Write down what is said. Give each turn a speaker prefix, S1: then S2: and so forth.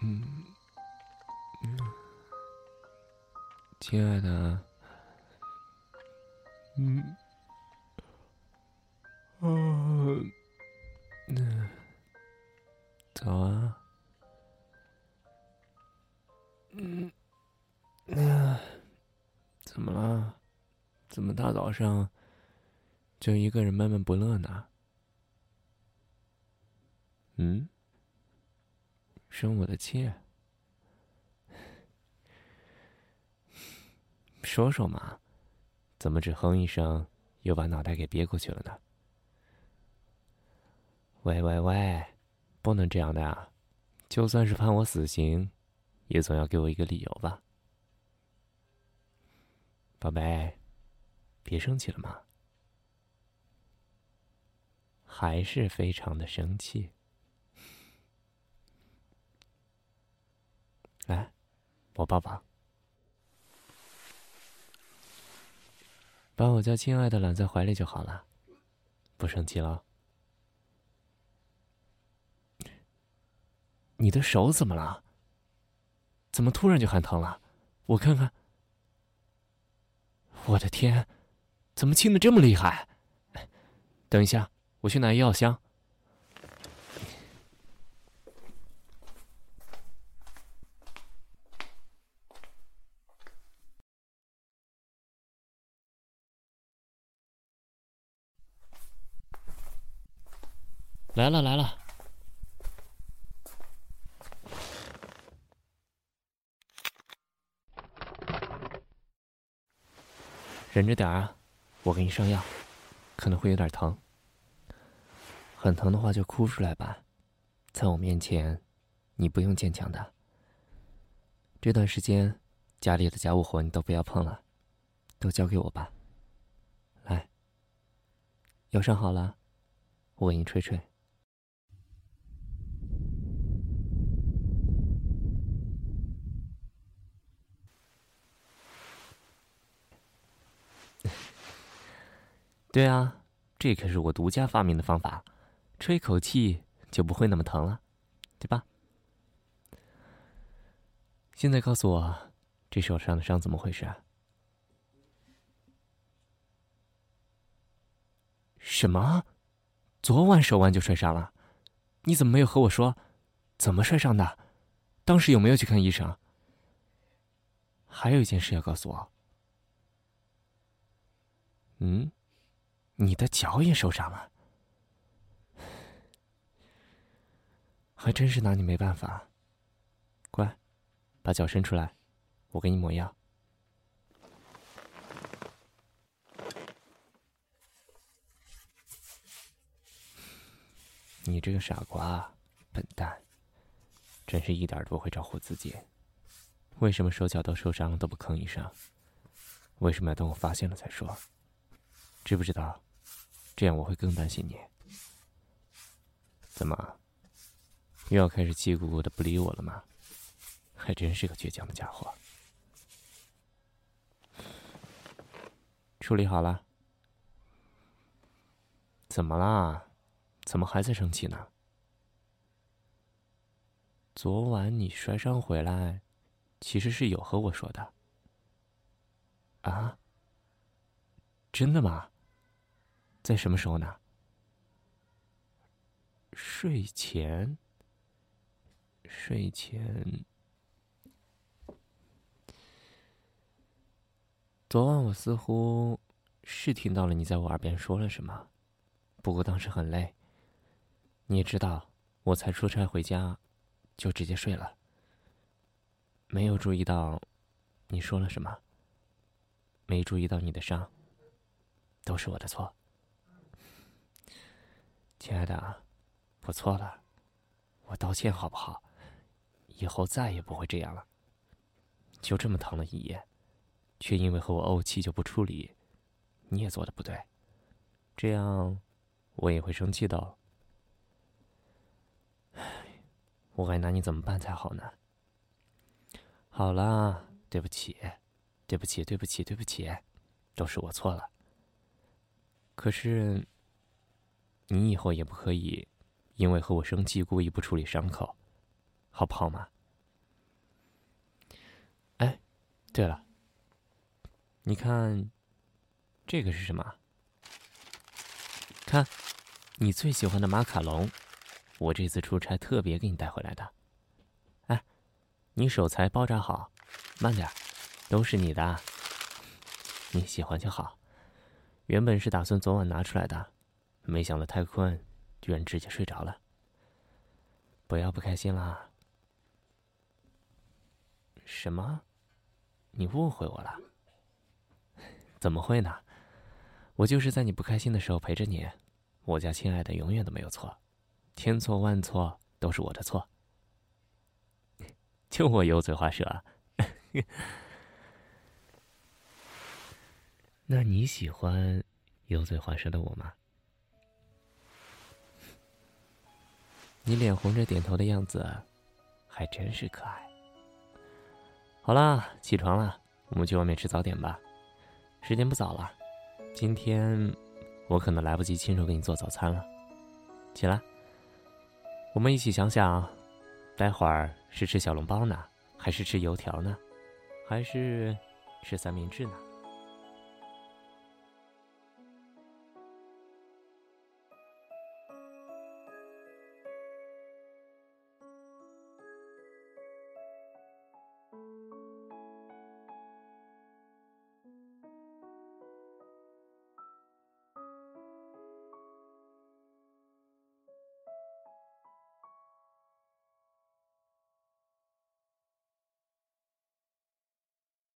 S1: 嗯嗯，亲爱的，嗯，嗯，嗯，早啊，嗯，那怎么了？怎么大早上就一个人闷闷不乐呢？嗯？生我的气？说说嘛，怎么只哼一声，又把脑袋给憋过去了呢？喂喂喂，不能这样的啊！就算是判我死刑，也总要给我一个理由吧，宝贝，别生气了嘛，还是非常的生气。来，我抱抱，把我家亲爱的揽在怀里就好了，不生气了。你的手怎么了？怎么突然就喊疼了？我看看。我的天，怎么亲的这么厉害？等一下，我去拿药箱。来了来了，忍着点啊，我给你上药，可能会有点疼，很疼的话就哭出来吧，在我面前，你不用坚强的。这段时间，家里的家务活你都不要碰了，都交给我吧。来，药上好了，我给你吹吹。对啊，这可是我独家发明的方法，吹口气就不会那么疼了，对吧？现在告诉我，这手上的伤怎么回事？啊？什么？昨晚手腕就摔伤了？你怎么没有和我说？怎么摔伤的？当时有没有去看医生？还有一件事要告诉我。嗯？你的脚也受伤了，还真是拿你没办法。乖，把脚伸出来，我给你抹药。你这个傻瓜，笨蛋，真是一点都不会照顾自己。为什么手脚都受伤了都不吭一声？为什么要等我发现了再说？知不知道？这样我会更担心你。怎么，又要开始气鼓鼓的不理我了吗？还真是个倔强的家伙。处理好了。怎么啦？怎么还在生气呢？昨晚你摔伤回来，其实是有和我说的。啊？真的吗？在什么时候呢？睡前。睡前。昨晚我似乎是听到了你在我耳边说了什么，不过当时很累。你也知道，我才出差回家，就直接睡了，没有注意到你说了什么，没注意到你的伤，都是我的错。亲爱的，我错了，我道歉好不好？以后再也不会这样了。就这么疼了一夜，却因为和我怄气就不处理，你也做的不对，这样我也会生气的。哦。我该拿你怎么办才好呢？好了，对不起，对不起，对不起，对不起，都是我错了。可是。你以后也不可以因为和我生气，故意不处理伤口好不好嘛？哎，对了，你看这个是什么？看你最喜欢的马卡龙。我这次出差特别给你带回来的。哎，你手才包扎好，慢点都是你的。你喜欢就好，原本是打算昨晚拿出来的。没想到太困，居然直接睡着了。不要不开心啦。什么？你误会我了？怎么会呢？我就是在你不开心的时候陪着你，我家亲爱的永远都没有错，千错万错都是我的错，就我油嘴滑舌。那你喜欢油嘴滑舌的我吗？你脸红着点头的样子，还真是可爱。好啦，起床了，我们去外面吃早点吧，时间不早了。今天我可能来不及亲手给你做早餐了，起来，我们一起想想，待会儿是吃小笼包呢，还是吃油条呢，还是吃三明治呢？